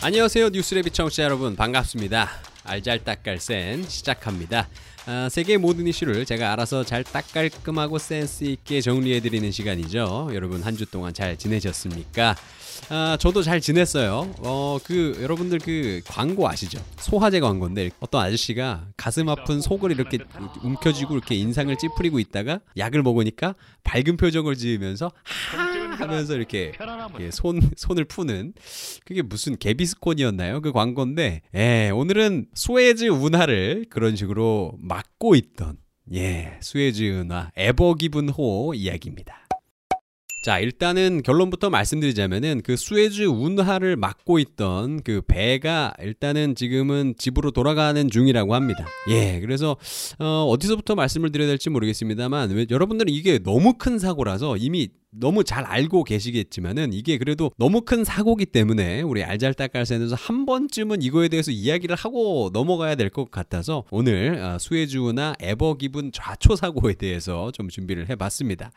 안녕하세요. 뉴스레비 청취자 여러분 반갑습니다. 알잘딱깔센 시작합니다. 아, 세계의 모든 이슈를 제가 알아서 잘 딱깔끔하고 센스 있게 정리해드리는 시간이죠. 여러분 한 주 동안 잘 지내셨습니까? 아, 저도 잘 지냈어요. 어, 그 여러분들 그 광고 아시죠? 소화제 광고인데 어떤 아저씨가 가슴 아픈 속을 이렇게 움켜쥐고 이렇게 인상을 찌푸리고 있다가 약을 먹으니까 밝은 표정을 지으면서 하 하면서 이렇게 예, 손 손을 푸는 그게 무슨 개비스콘이었나요? 그 광고인데 예, 오늘은 수에즈 운하를 그런 식으로 막고 있던 예, 수에즈 운하 에버 기분호 이야기입니다. 자, 일단은 결론부터 말씀드리자면은 그 수에즈 운하를 막고 있던 그 배가 일단은 지금은 집으로 돌아가는 중이라고 합니다. 예, 그래서 어, 어디서부터 말씀을 드려야 될지 모르겠습니다만 왜, 여러분들은 이게 너무 큰 사고라서 이미 너무 잘 알고 계시겠지만은 이게 그래도 너무 큰 사고기 때문에 우리 알잘딱깔센에서 한 번쯤은 이거에 대해서 이야기를 하고 넘어가야 될 것 같아서 오늘 어, 수에즈우나 에버 기분 좌초 사고에 대해서 좀 준비를 해봤습니다.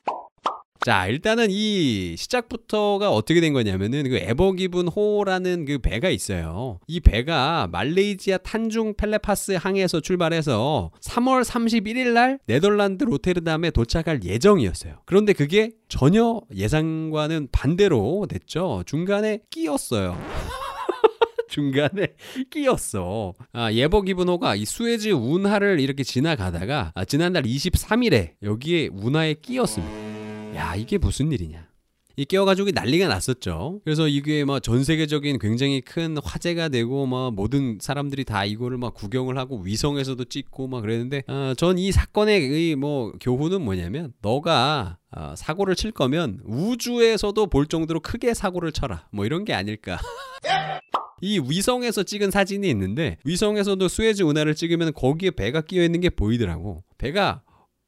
자, 일단은 이 시작부터가 어떻게 된 거냐면은 그 에버기분 호라는 그 배가 있어요. 이 배가 말레이시아 탄중 펠레파스 항에서 출발해서 3월 31일 날 네덜란드 로테르담에 도착할 예정이었어요. 그런데 그게 전혀 예상과는 반대로 됐죠. 중간에 끼었어요. 중간에 끼었어. 아, 예버 기분호가 이 수에즈 운하를 이렇게 지나가다가 아, 지난달 23일에 여기에 운하에 끼었습니다. 야 이게 무슨 일이냐 이 끼어가지고 난리가 났었죠. 그래서 이게 뭐전 세계적인 굉장히 큰 화제가 되고 뭐 모든 사람들이 다 이거를 막 구경을 하고 위성에서도 찍고 막 그랬는데 어, 전이 사건의 뭐 교훈은 뭐냐면 너가 어, 사고를 칠 거면 우주에서도 볼 정도로 크게 사고를 쳐라 뭐 이런 게 아닐까. 이 위성에서 찍은 사진이 있는데 위성에서도 수에즈 운하를 찍으면 거기에 배가 끼어 있는 게 보이더라고. 배가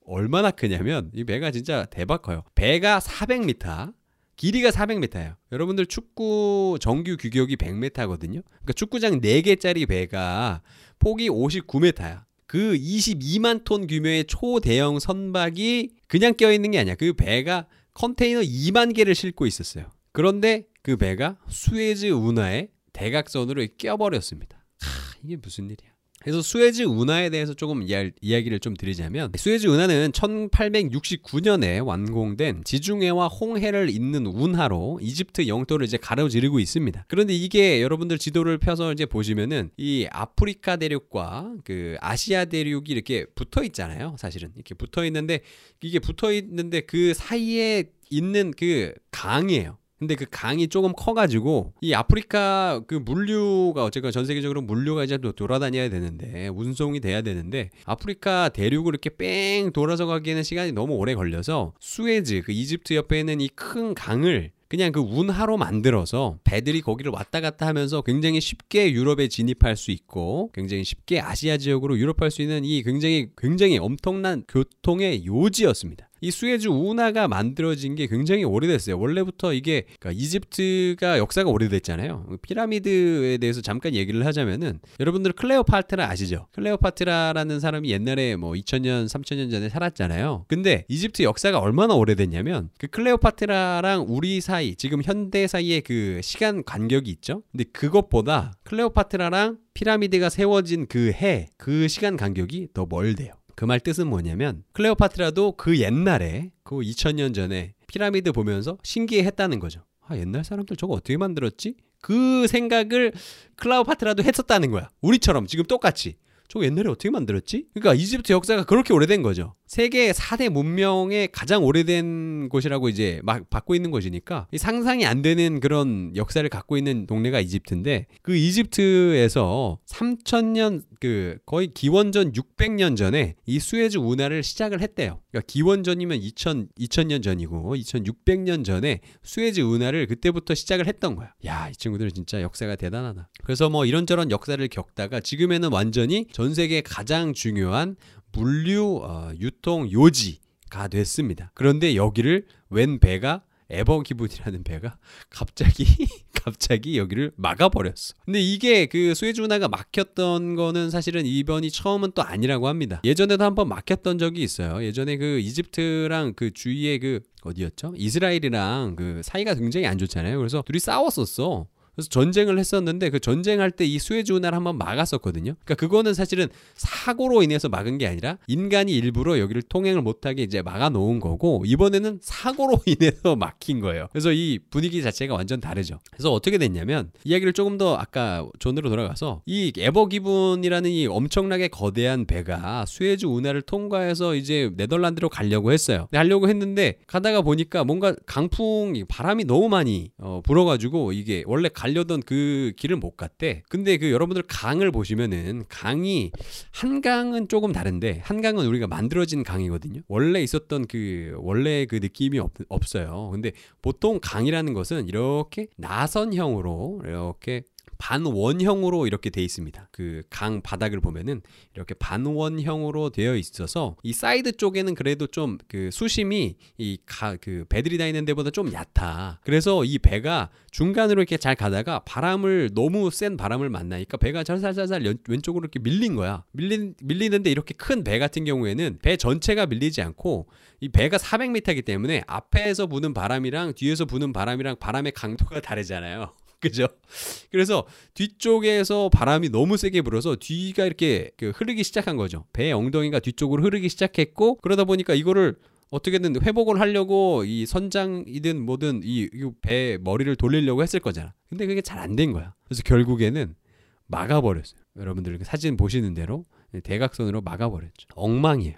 얼마나 크냐면 이 배가 진짜 대박 커요. 배가 400m, 길이가 400m예요. 여러분들 축구 정규 규격이 100m거든요. 그러니까 축구장 4개짜리 배가 폭이 59m야. 그 22만 톤 규모의 초대형 선박이 그냥 껴있는 게 아니야. 그 배가 컨테이너 2만 개를 싣고 있었어요. 그런데 그 배가 수에즈 운하에 대각선으로 껴버렸습니다. 하, 이게 무슨 일이야. 그래서 수에즈 운하에 대해서 조금 이야기를 좀 드리자면 수에즈 운하는 1869년에 완공된 지중해와 홍해를 잇는 운하로 이집트 영토를 이제 가로지르고 있습니다. 그런데 이게 여러분들 지도를 펴서 이제 보시면은 이 아프리카 대륙과 그 아시아 대륙이 이렇게 붙어 있잖아요. 사실은 이렇게 붙어 있는데 이게 붙어 있는데 그 사이에 있는 그 강이에요. 근데 그 강이 조금 커가지고 이 아프리카 그 물류가 어쨌건 전 세계적으로 물류가 이제 또 돌아다녀야 되는데 운송이 돼야 되는데 아프리카 대륙을 이렇게 뺑 돌아서 가기에는 시간이 너무 오래 걸려서 수에즈 그 이집트 옆에 있는 이 큰 강을 그냥 그 운하로 만들어서 배들이 거기를 왔다 갔다 하면서 굉장히 쉽게 유럽에 진입할 수 있고 굉장히 쉽게 아시아 지역으로 유입할 수 있는 이 굉장히 굉장히 엄청난 교통의 요지였습니다. 이 수에즈 운하가 만들어진 게 굉장히 오래됐어요. 원래부터 이게 그러니까 이집트가 역사가 오래됐잖아요. 피라미드에 대해서 잠깐 얘기를 하자면은 여러분들 클레오파트라 아시죠? 클레오파트라라는 사람이 옛날에 뭐 2000년, 3000년 전에 살았잖아요. 근데 이집트 역사가 얼마나 오래됐냐면 그 클레오파트라랑 우리 사이 지금 현대 사이의 그 시간 간격이 있죠. 근데 그것보다 클레오파트라랑 피라미드가 세워진 그 해, 그 시간 간격이 더 멀대요. 그 말 뜻은 뭐냐면 클레오파트라도 그 옛날에 그 2000년 전에 피라미드 보면서 신기해했다는 거죠. 아 옛날 사람들 저거 어떻게 만들었지? 그 생각을 클레오파트라도 했었다는 거야. 우리처럼 지금 똑같이. 저거 옛날에 어떻게 만들었지? 그러니까 이집트 역사가 그렇게 오래된 거죠. 세계 4대 문명의 가장 오래된 곳이라고 이제 막 받고 있는 곳이니까 상상이 안 되는 그런 역사를 갖고 있는 동네가 이집트인데 그 이집트에서 3000년 그 거의 기원전 600년 전에 이 수에즈 운하를 시작을 했대요. 그러니까 기원전이면 2000 2000년 전이고 2600년 전에 수에즈 운하를 그때부터 시작을 했던 거야. 야, 이 친구들은 진짜 역사가 대단하다. 그래서 뭐 이런저런 역사를 겪다가 지금에는 완전히 전 세계 가장 중요한 물류 어, 유통 요지가 됐습니다. 그런데 여기를 웬 배가 에버 기분이라는 배가 갑자기 갑자기 여기를 막아버렸어. 근데 이게 그 수에즈 운하가 막혔던 거는 사실은 이번이 처음은 또 아니라고 합니다. 예전에도 한번 막혔던 적이 있어요. 예전에 그 이집트랑 그 주위에 그 어디였죠? 이스라엘이랑 그 사이가 굉장히 안 좋잖아요. 그래서 둘이 싸웠었어. 그래서 전쟁을 했었는데 그 전쟁할 때 이 수에즈 운하를 한번 막았었거든요. 그러니까 그거는 사실은 사고로 인해서 막은 게 아니라 인간이 일부러 여기를 통행을 못하게 이제 막아 놓은 거고 이번에는 사고로 인해서 막힌 거예요. 그래서 이 분위기 자체가 완전 다르죠. 그래서 어떻게 됐냐면 이야기를 조금 더 아까 전으로 돌아가서 이 Ever Given이라는 이 엄청나게 거대한 배가 수에즈 운하를 통과해서 이제 네덜란드로 가려고 했어요. 가려고 했는데 가다가 보니까 뭔가 강풍 바람이 너무 많이 어, 불어가지고 이게 원래 가려던 그 길을 못 갔대. 근데 그 여러분들 강을 보시면은 강이 한강은 조금 다른데 한강은 우리가 만들어진 강이거든요. 원래 있었던 그 원래 그 느낌이 없, 없어요. 근데 보통 강이라는 것은 이렇게 나선형으로 이렇게 반원형으로 이렇게 돼 있습니다. 그 강 바닥을 보면은 이렇게 반원형으로 되어 있어서 이 사이드 쪽에는 그래도 좀 그 수심이 이그 배들이 다니는 데보다 좀 얕아. 그래서 이 배가 중간으로 이렇게 잘 가다가 바람을 너무 센 바람을 만나니까 배가 살살살살 왼쪽으로 이렇게 밀린 거야. 밀린 밀리는데 이렇게 큰 배 같은 경우에는 배 전체가 밀리지 않고 이 배가 400m이기 때문에 앞에서 부는 바람이랑 뒤에서 부는 바람이랑 바람의 강도가 다르잖아요. 그죠? 그래서 뒤쪽에서 바람이 너무 세게 불어서 뒤가 이렇게 그 흐르기 시작한 거죠. 배 엉덩이가 뒤쪽으로 흐르기 시작했고 그러다 보니까 이거를 어떻게든 회복을 하려고 이 선장이든 뭐든 이 배 머리를 돌리려고 했을 거잖아. 근데 그게 잘 안 된 거야. 그래서 결국에는 막아버렸어요. 여러분들 사진 보시는 대로 대각선으로 막아버렸죠. 엉망이에요.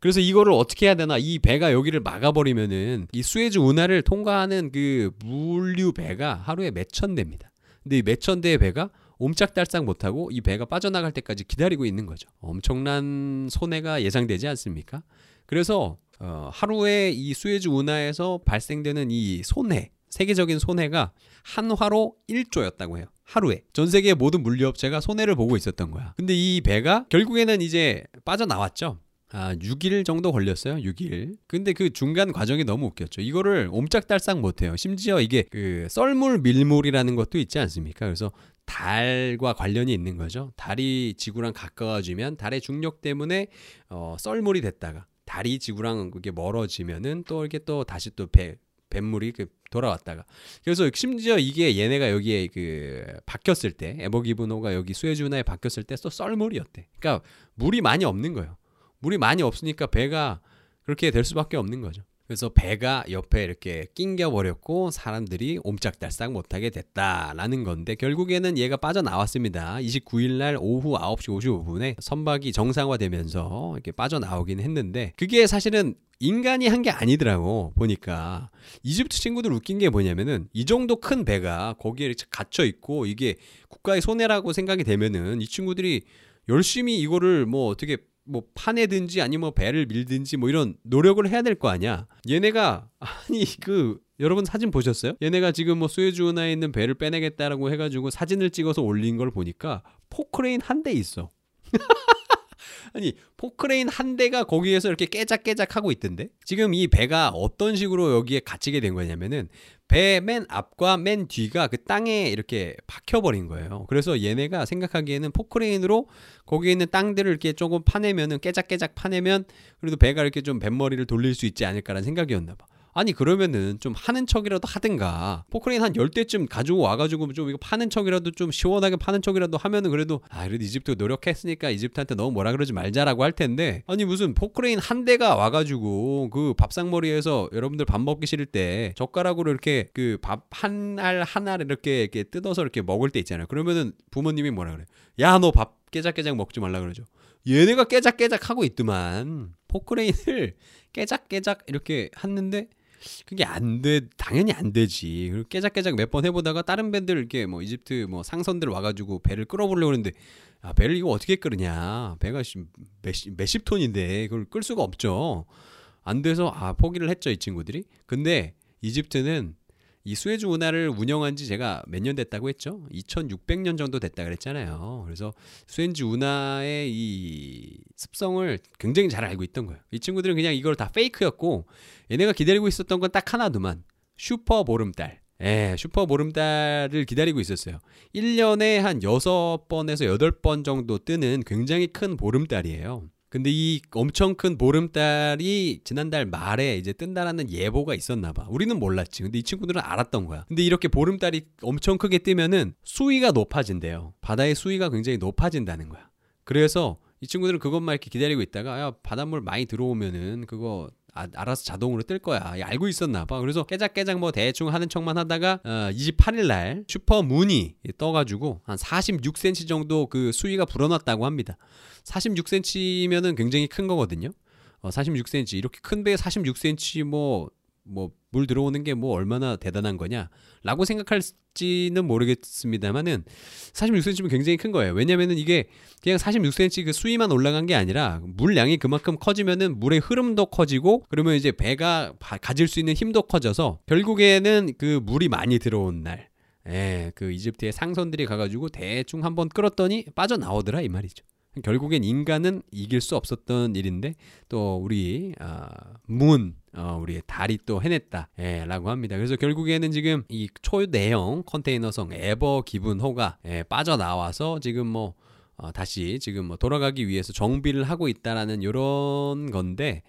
그래서 이거를 어떻게 해야 되나 이 배가 여기를 막아버리면은 이 수에즈 운하를 통과하는 그 물류 배가 하루에 몇천 대입니다. 근데 이 몇천 대의 배가 옴짝달싹 못하고 이 배가 빠져나갈 때까지 기다리고 있는 거죠. 엄청난 손해가 예상되지 않습니까? 그래서 어, 하루에 이 수에즈 운하에서 발생되는 이 손해, 세계적인 손해가 한화로 1조였다고 해요. 하루에 전 세계의 모든 물류업체가 손해를 보고 있었던 거야. 근데 이 배가 결국에는 이제 빠져나왔죠. 아, 6일 정도 걸렸어요. 6일. 근데 그 중간 과정이 너무 웃겼죠. 이거를 옴짝달싹 못해요. 심지어 이게 그 썰물 밀물이라는 것도 있지 않습니까? 그래서 달과 관련이 있는 거죠. 달이 지구랑 가까워지면 달의 중력 때문에 어, 썰물이 됐다가 달이 지구랑 그게 멀어지면은 또 이렇게 또 다시 또 배, 뱃물이 그 돌아왔다가 그래서 심지어 이게 얘네가 여기에 그 박혔을 때 에버기브노가 여기 수에즈운하에 박혔을 때 또 썰물이었대. 그러니까 물이 많이 없는 거예요. 물이 많이 없으니까 배가 그렇게 될 수밖에 없는 거죠. 그래서 배가 옆에 이렇게 낑겨 버렸고 사람들이 옴짝달싹 못하게 됐다라는 건데 결국에는 얘가 빠져나왔습니다. 29일 날 오후 9시 55분에 선박이 정상화되면서 이렇게 빠져나오긴 했는데 그게 사실은 인간이 한 게 아니더라고 보니까 이집트 친구들 웃긴 게 뭐냐면은 이 정도 큰 배가 거기에 갇혀 있고 이게 국가의 손해라고 생각이 되면은 이 친구들이 열심히 이거를 뭐 어떻게 뭐 파내든지 아니면 뭐 배를 밀든지 뭐 이런 노력을 해야 될 거 아니야. 얘네가 아니 그 여러분 사진 보셨어요? 얘네가 지금 뭐 수에즈운하에 있는 배를 빼내겠다라고 해가지고 사진을 찍어서 올린 걸 보니까 포크레인 한 대 있어. 아니 포크레인 한 대가 거기에서 이렇게 깨작깨작 하고 있던데 지금 이 배가 어떤 식으로 여기에 갇히게 된 거냐면은 배 맨 앞과 맨 뒤가 그 땅에 이렇게 박혀버린 거예요. 그래서 얘네가 생각하기에는 포크레인으로 거기에 있는 땅들을 이렇게 조금 파내면은 깨작깨작 파내면 그래도 배가 이렇게 좀 뱃머리를 돌릴 수 있지 않을까라는 생각이었나 봐. 아니 그러면은 좀 하는 척이라도 하든가. 포크레인 한 10대쯤 가지고 와가지고 좀 이거 파는 척이라도 좀 시원하게 파는 척이라도 하면은 그래도 아 그래도 이집트 노력했으니까 이집트한테 너무 뭐라 그러지 말자라고 할 텐데. 아니 무슨 포크레인 한 대가 와가지고 그 밥상머리에서 여러분들 밥 먹기 싫을 때 젓가락으로 이렇게 그 밥 한 알 한 알 이렇게 이렇게 뜯어서 이렇게 먹을 때 있잖아요. 그러면은 부모님이 뭐라 그래? 야 너 밥 깨작깨작 먹지 말라 그러죠. 얘네가 깨작깨작 하고 있더만. 포크레인을 깨작깨작 이렇게 했는데 그게 안 돼, 당연히 안 되지. 그리고 깨작깨작 몇 번 해보다가 다른 밴들 이렇게 뭐 이집트 뭐 상선들 와가지고 배를 끌어보려고 했는데 아, 배를 이거 어떻게 끌으냐. 배가 몇십, 몇십 톤인데 그걸 끌 수가 없죠. 안 돼서 아, 포기를 했죠, 이 친구들이. 근데 이집트는 이 수에즈 운하를 운영한 지 제가 몇 년 됐다고 했죠? 2600년 정도 됐다 그랬잖아요. 그래서 수에즈 운하의 이 습성을 굉장히 잘 알고 있던 거예요. 이 친구들은 그냥 이걸 다 fake였고 얘네가 기다리고 있었던 건 딱 하나두만 슈퍼 보름달. 예, 슈퍼 보름달을 기다리고 있었어요. 1년에 한 6번에서 8번 정도 뜨는 굉장히 큰 보름달이에요. 근데 이 엄청 큰 보름달이 지난달 말에 이제 뜬다라는 예보가 있었나 봐. 우리는 몰랐지. 근데 이 친구들은 알았던 거야. 근데 이렇게 보름달이 엄청 크게 뜨면은 수위가 높아진대요. 바다의 수위가 굉장히 높아진다는 거야. 그래서 이 친구들은 그것만 이렇게 기다리고 있다가 야 바닷물 많이 들어오면은 그거 아, 알아서 자동으로 뜰 거야. 알고 있었나 봐. 그래서 깨작깨작 뭐 대충 하는 척만 하다가 어, 28일 날 슈퍼 문이 떠가지고 한 46cm 정도 그 수위가 불어났다고 합니다. 46cm면은 굉장히 큰 거거든요. 어, 46cm 이렇게 큰 배에 46cm 뭐 뭐 물 들어오는 게 뭐 얼마나 대단한 거냐라고 생각할지는 모르겠습니다만은 46cm면 굉장히 큰 거예요. 왜냐면은 이게 그냥 46cm 그 수위만 올라간 게 아니라 물량이 그만큼 커지면은 물의 흐름도 커지고 그러면 이제 배가 가질 수 있는 힘도 커져서 결국에는 그 물이 많이 들어온 날 예, 그 이집트의 상선들이 가가지고 대충 한번 끌었더니 빠져나오더라 이 말이죠. 결국엔 인간은 이길 수 없었던 일인데 또 우리 어, 문 어, 우리 달이 또 해냈다라고 예, 합니다. 그래서 결국에는 지금 이 초대형 컨테이너성 에버 기분호가 예, 빠져나와서 지금 뭐 어, 다시 지금 뭐 돌아가기 위해서 정비를 하고 있다라는 이런 건데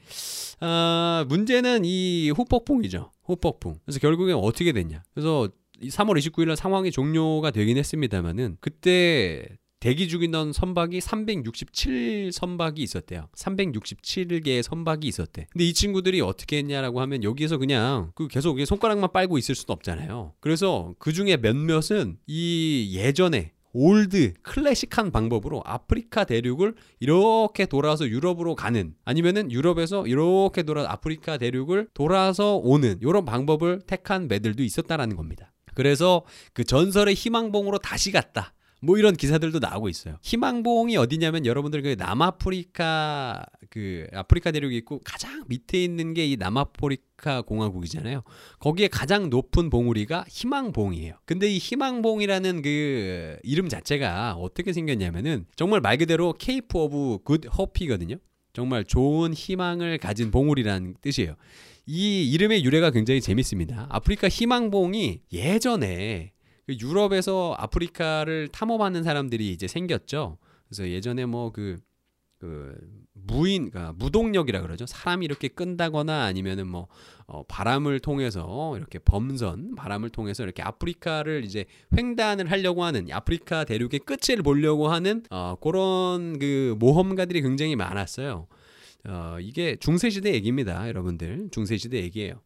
어, 문제는 이 후폭풍이죠. 후폭풍. 그래서 결국엔 어떻게 됐냐? 그래서 3월 29일 날 상황이 종료가 되긴 했습니다만은 그때 대기 중이던 선박이 367 선박이 있었대요. 367개의 선박이 있었대. 근데 이 친구들이 어떻게 했냐라고 하면 여기에서 그냥 그 계속 손가락만 빨고 있을 수는 없잖아요. 그래서 그 중에 몇몇은 이 예전에 old 클래식한 방법으로 아프리카 대륙을 이렇게 돌아서 유럽으로 가는 아니면은 유럽에서 이렇게 돌아 아프리카 대륙을 돌아서 오는 이런 방법을 택한 배들도 있었다라는 겁니다. 그래서 그 전설의 희망봉으로 다시 갔다. 뭐 이런 기사들도 나오고 있어요. 희망봉이 어디냐면 여러분들 그 남아프리카 그 아프리카 대륙이 있고 가장 밑에 있는 게 이 남아프리카 공화국이잖아요. 거기에 가장 높은 봉우리가 희망봉이에요. 근데 이 희망봉이라는 그 이름 자체가 어떻게 생겼냐면은 정말 말 그대로 Cape of Good Hope거든요. 정말 좋은 희망을 가진 봉우리라는 뜻이에요. 이 이름의 유래가 굉장히 재밌습니다. 아프리카 희망봉이 예전에 그 유럽에서 아프리카를 탐험하는 사람들이 이제 생겼죠. 그래서 예전에 뭐그 그 무인 그러니까 무동력이라 그러죠. 사람이 이렇게 끈다거나 아니면은 뭐 어, 바람을 통해서 이렇게 범선 바람을 통해서 이렇게 아프리카를 이제 횡단을 하려고 하는 아프리카 대륙의 끝을 보려고 하는 어, 그런 그 모험가들이 굉장히 많았어요. 어, 이게 중세 시대 얘기입니다, 여러분들. 중세 시대 얘기예요.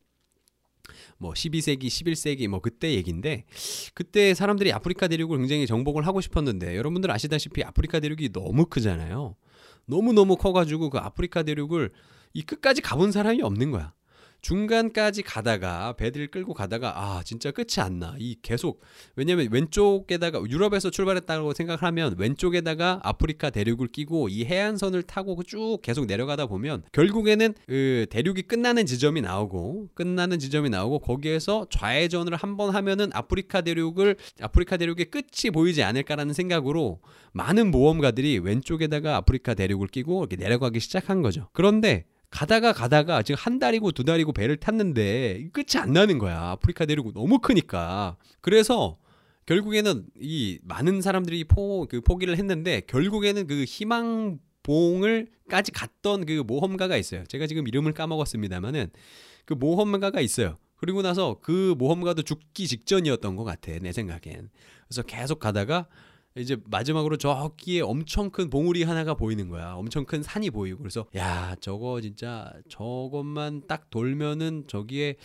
뭐 12세기, 11세기 뭐 그때 얘기인데 그때 사람들이 아프리카 대륙을 굉장히 정복을 하고 싶었는데 여러분들 아시다시피 아프리카 대륙이 너무 크잖아요. 너무너무 커가지고 그 아프리카 대륙을 이 끝까지 가본 사람이 없는 거야. 중간까지 가다가 배들 끌고 가다가 아 진짜 끝이 안 나. 이 계속 왜냐면 왼쪽에다가 유럽에서 출발했다고 생각하면 왼쪽에다가 아프리카 대륙을 끼고 이 해안선을 타고 쭉 계속 내려가다 보면 결국에는 그 대륙이 끝나는 지점이 나오고 끝나는 지점이 나오고 거기에서 좌회전을 한번 하면은 아프리카 대륙을 아프리카 대륙의 끝이 보이지 않을까라는 생각으로 많은 모험가들이 왼쪽에다가 아프리카 대륙을 끼고 이렇게 내려가기 시작한 거죠. 그런데 가다가 가다가 지금 한 달이고 두 달이고 배를 tas는데 끝이 안 나는 거야. 아프리카 대륙 너무 크니까. 그래서 결국에는 이 많은 사람들이 포, 그 포기를 했는데 결국에는 그 희망 봉을까지 갔던 그 모험가가 있어요. 제가 지금 이름을 까먹었습니다만은 그 모험가가 있어요. 그리고 나서 그 모험가도 죽기 직전이었던 것 같아 내 생각엔. 그래서 계속 가다가 이제 마지막으로 저기에 엄청 큰 봉우리 하나가 보이는 거야. 엄청 큰 산이 보이고 그래서 야 저거 진짜 저것만 딱 돌면은 저기에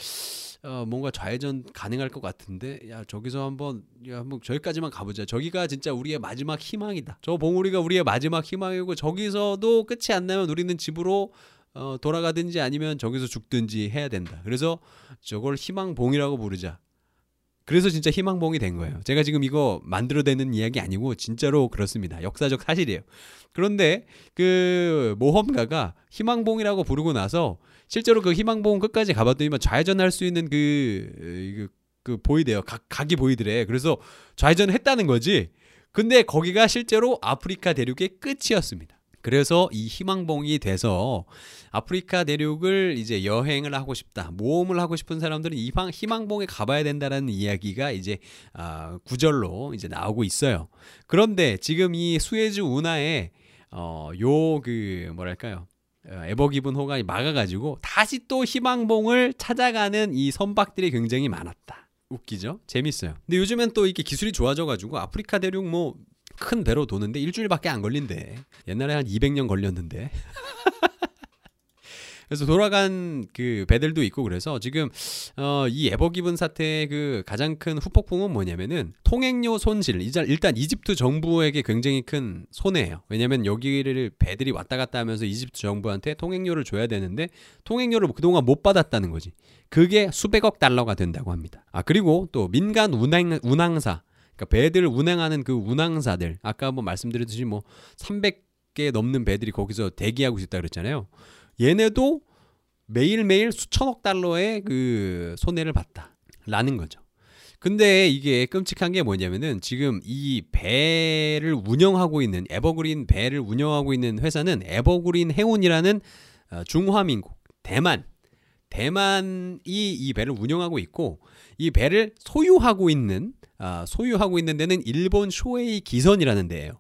어 뭔가 좌회전 가능할 것 같은데 야 저기서 한번 야 한번 저기까지만 가보자. 저기가 진짜 우리의 마지막 희망이다. 저 봉우리가 우리의 마지막 희망이고 저기서도 끝이 안 나면 우리는 집으로 어, 돌아가든지 아니면 저기서 죽든지 해야 된다. 그래서 저걸 희망봉이라고 부르자. 그래서 진짜 희망봉이 된 거예요. 제가 지금 이거 만들어내는 이야기 아니고 진짜로 그렇습니다. 역사적 사실이에요. 그런데 그 모험가가 희망봉이라고 부르고 나서 실제로 그 희망봉 끝까지 가봤더니만 좌회전할 수 있는 그, 그, 그 보이대요. 각, 각이 보이더래. 그래서 좌회전했다는 거지. 근데 거기가 실제로 아프리카 대륙의 끝이었습니다. 그래서 이 희망봉이 돼서 아프리카 대륙을 이제 여행을 하고 싶다, 모험을 하고 싶은 사람들은 이 희망봉에 가봐야 된다라는 이야기가 이제 아, 구절로 이제 나오고 있어요. 그런데 지금 이 수에즈 운하에 어 요 그 뭐랄까요 어, 에버기븐 호가 막아가지고 다시 또 희망봉을 찾아가는 이 선박들이 굉장히 많았다. 웃기죠? 재밌어요. 근데 요즘엔 또 이렇게 기술이 좋아져가지고 아프리카 대륙 뭐 큰 배로 도는데 일주일밖에 안 걸린대. 옛날에 한 200년 걸렸는데. 그래서 돌아간 그 배들도 있고 그래서 지금 어, 이 에버 기븐 사태의 그 가장 큰 후폭풍은 뭐냐면은 통행료 손실. 일단 이집트 정부에게 굉장히 큰 손해예요. 왜냐면 여기를 배들이 왔다 갔다 하면서 이집트 정부한테 통행료를 줘야 되는데 통행료를 그동안 못 받았다는 거지. 그게 수백억 달러가 된다고 합니다. 아 그리고 또 민간 운항 운항사 그러니까 배들을 운행하는 그 운항사들 아까 뭐 말씀드렸듯이 뭐 300개 넘는 배들이 거기서 대기하고 있다 그랬잖아요. 얘네도 매일매일 수천억 달러의 그 손해를 봤다라는 거죠. 근데 이게 끔찍한 게 뭐냐면은 지금 이 배를 운영하고 있는 에버그린 배를 운영하고 있는 회사는 에버그린 해운이라는 어, 중화민국 대만 대만이 이 배를 운영하고 있고 이 배를 소유하고 있는 아, 소유하고 있는 데는 일본 쇼웨이 기선이라는 데예요.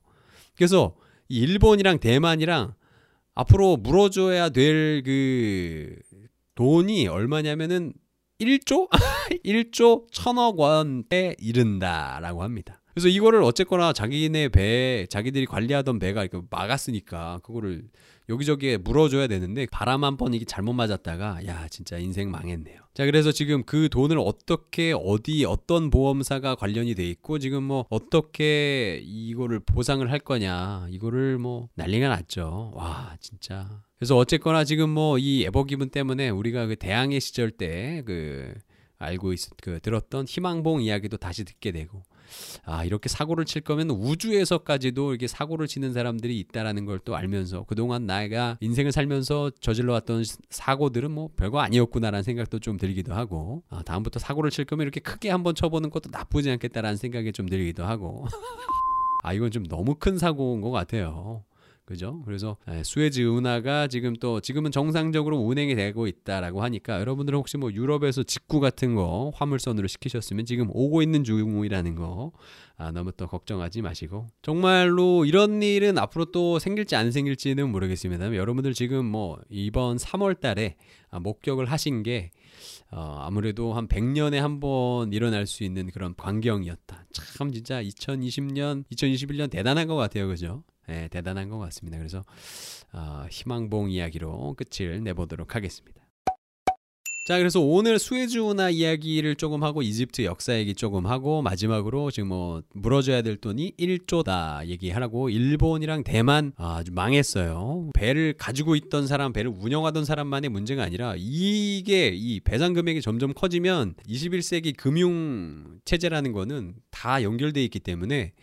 그래서 일본이랑 대만이랑 앞으로 물어줘야 될 그 돈이 얼마냐면은 1조? 1조 천억 원에 이른다라고 합니다. 그래서 이거를 어쨌거나 자기네 배, 자기들이 관리하던 배가 막았으니까 그거를 여기저기에 물어줘야 되는데 바람 한 번 이게 잘못 맞았다가 야 진짜 인생 망했네요. 자 그래서 지금 그 돈을 어떻게 어디 어떤 보험사가 관련이 돼 있고 지금 뭐 어떻게 이거를 보상을 할 거냐 이거를 뭐 난리가 났죠. 와 진짜. 그래서 어쨌거나 지금 뭐 이 에버 기분 때문에 우리가 그 대항해 시절 때그 알고 있, 그 들었던 희망봉 이야기도 다시 듣게 되고 아 이렇게 사고를 칠 거면 우주에서까지도 이렇게 사고를 치는 사람들이 있다라는 걸 또 알면서 그동안 나가 인생을 살면서 저질러 왔던 사고들은 뭐 별거 아니었구나라는 생각도 좀 들기도 하고 아, 다음부터 사고를 칠 거면 이렇게 크게 한번 쳐보는 것도 나쁘지 않겠다라는 생각이 좀 들기도 하고 아 이건 좀 너무 큰 사고인 것 같아요. 그죠? 그래서 예, 수에즈 운하가 지금 또 지금은 정상적으로 운행이 되고 있다라고 하니까 여러분들은 혹시 뭐 유럽에서 직구 같은 거 화물선으로 시키셨으면 지금 오고 있는 중이라는 거 아, 너무 또 걱정하지 마시고 정말로 이런 일은 앞으로 또 생길지 안 생길지는 모르겠습니다. 여러분들 지금 뭐 이번 3월 달에 아, 목격을 하신 게 어, 아무래도 한 100년에 한 번 일어날 수 있는 그런 광경이었다. 참 진짜 2020년, 2021년 대단한 것 같아요. 그죠? 네, 대단한 것 같습니다. 그래서 어, 희망봉 이야기로 끝을 내보도록 하겠습니다. 자, 그래서 오늘 수에즈운하 이야기를 조금 하고 이집트 역사 얘기 조금 하고 마지막으로 지금 뭐 물어줘야 될 돈이 1조다 얘기하라고 일본이랑 대만 아주 망했어요. 배를 가지고 있던 사람, 배를 운영하던 사람만의 문제가 아니라 이게 이 배상 금액이 점점 커지면 21세기 금융 체제라는 거는 다 연결돼 있기 때문에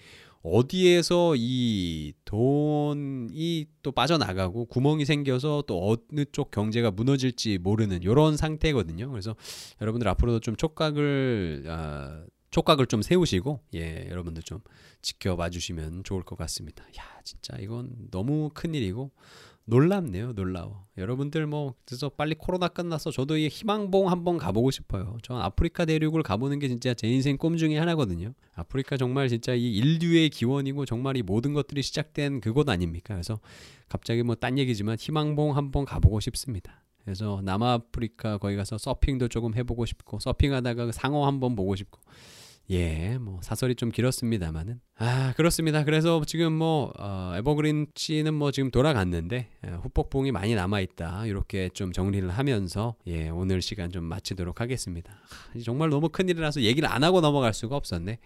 어디에서 이 돈이 또 빠져나가고 구멍이 생겨서 또 어느 쪽 경제가 무너질지 모르는 이런 상태거든요. 그래서 여러분들 앞으로도 좀 촉각을 아, 촉각을 좀 세우시고 예 여러분들 좀 지켜봐 주시면 좋을 것 같습니다. 야 진짜 이건 너무 큰 일이고 놀랍네요, 놀라워. 여러분들 뭐 그래서 빨리 코로나 끝나서 저도 이 희망봉 한번 가보고 싶어요. 전 아프리카 대륙을 가보는 게 진짜 제 인생 꿈 중에 하나거든요. 아프리카 정말 진짜 이 인류의 기원이고 정말 이 모든 것들이 시작된 그곳 아닙니까? 그래서 갑자기 뭐 딴 얘기지만 희망봉 한번 가보고 싶습니다. 그래서 남아프리카 거기 가서 서핑도 조금 해보고 싶고 서핑하다가 그 상어 한번 보고 싶고 예, 뭐 사설이 좀 길었습니다만은 아 그렇습니다. 그래서 지금 뭐 어, 에버그린 씨는 뭐 지금 돌아갔는데 예, 후폭풍이 많이 남아 있다. 이렇게 좀 정리를 하면서 예 오늘 시간 좀 마치도록 하겠습니다. 하, 정말 너무 큰 일이라서 얘기를 안 하고 넘어갈 수가 없었네.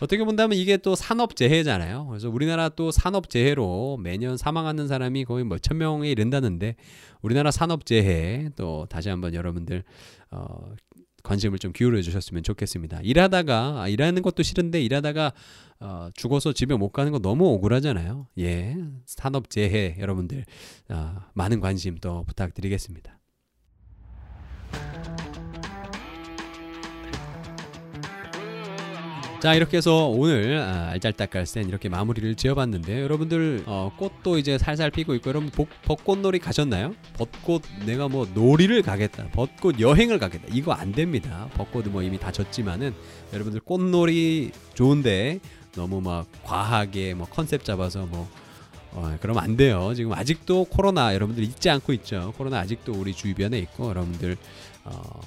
어떻게 본다면 이게 또 산업 재해잖아요. 그래서 우리나라 또 산업 재해로 매년 사망하는 사람이 거의 뭐 명에 이른다는데 우리나라 산업 재해 또 다시 한번 여러분들 어, 관심을 좀 기울여 주셨으면 좋겠습니다. 일하다가 아, 일하는 것도 싫은데 일하다가 어, 죽어서 집에 못 가는 거 너무 억울하잖아요. 예, 산업 재해 여러분들 어, 많은 관심 또 부탁드리겠습니다. 자 이렇게 해서 오늘 아, 알잘딱갈센 이렇게 마무리를 지어봤는데 여러분들 어, 꽃도 이제 살살 피고 있고 여러분 복, 벚꽃놀이 가셨나요? 벚꽃 내가 뭐 놀이를 가겠다 벚꽃 여행을 가겠다 이거 안 됩니다 벚꽃은 뭐 이미 다 졌지만은 여러분들 꽃놀이 좋은데 너무 막 과하게 뭐 컨셉 잡아서 뭐 어, 그러면 안 돼요. 지금 아직도 코로나 여러분들 잊지 않고 있죠. 코로나 아직도 우리 주변에 있고 여러분들 어,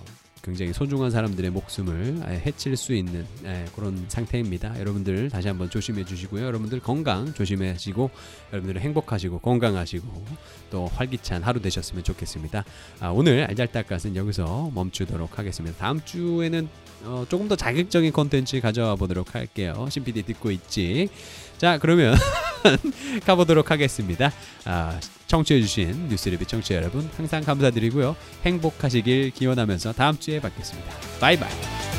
굉장히 소중한 사람들의 목숨을 해칠 수 있는 예, 그런 상태입니다. 여러분들 다시 한번 조심해 주시고요. 여러분들 건강 조심하시고 여러분들 행복하시고 건강하시고 또 활기찬 하루 되셨으면 좋겠습니다. 아, 오늘 알잘딱갓은 여기서 멈추도록 하겠습니다. 다음 주에는 어, 조금 더 자극적인 컨텐츠 가져와 보도록 할게요. 신PD 듣고 있지? 자 그러면 가보도록 하겠습니다. 아, 청취해주신 뉴스리뷰 청취자 여러분 항상 감사드리고요. 행복하시길 기원하면서 다음 주에 뵙겠습니다. 바이바이.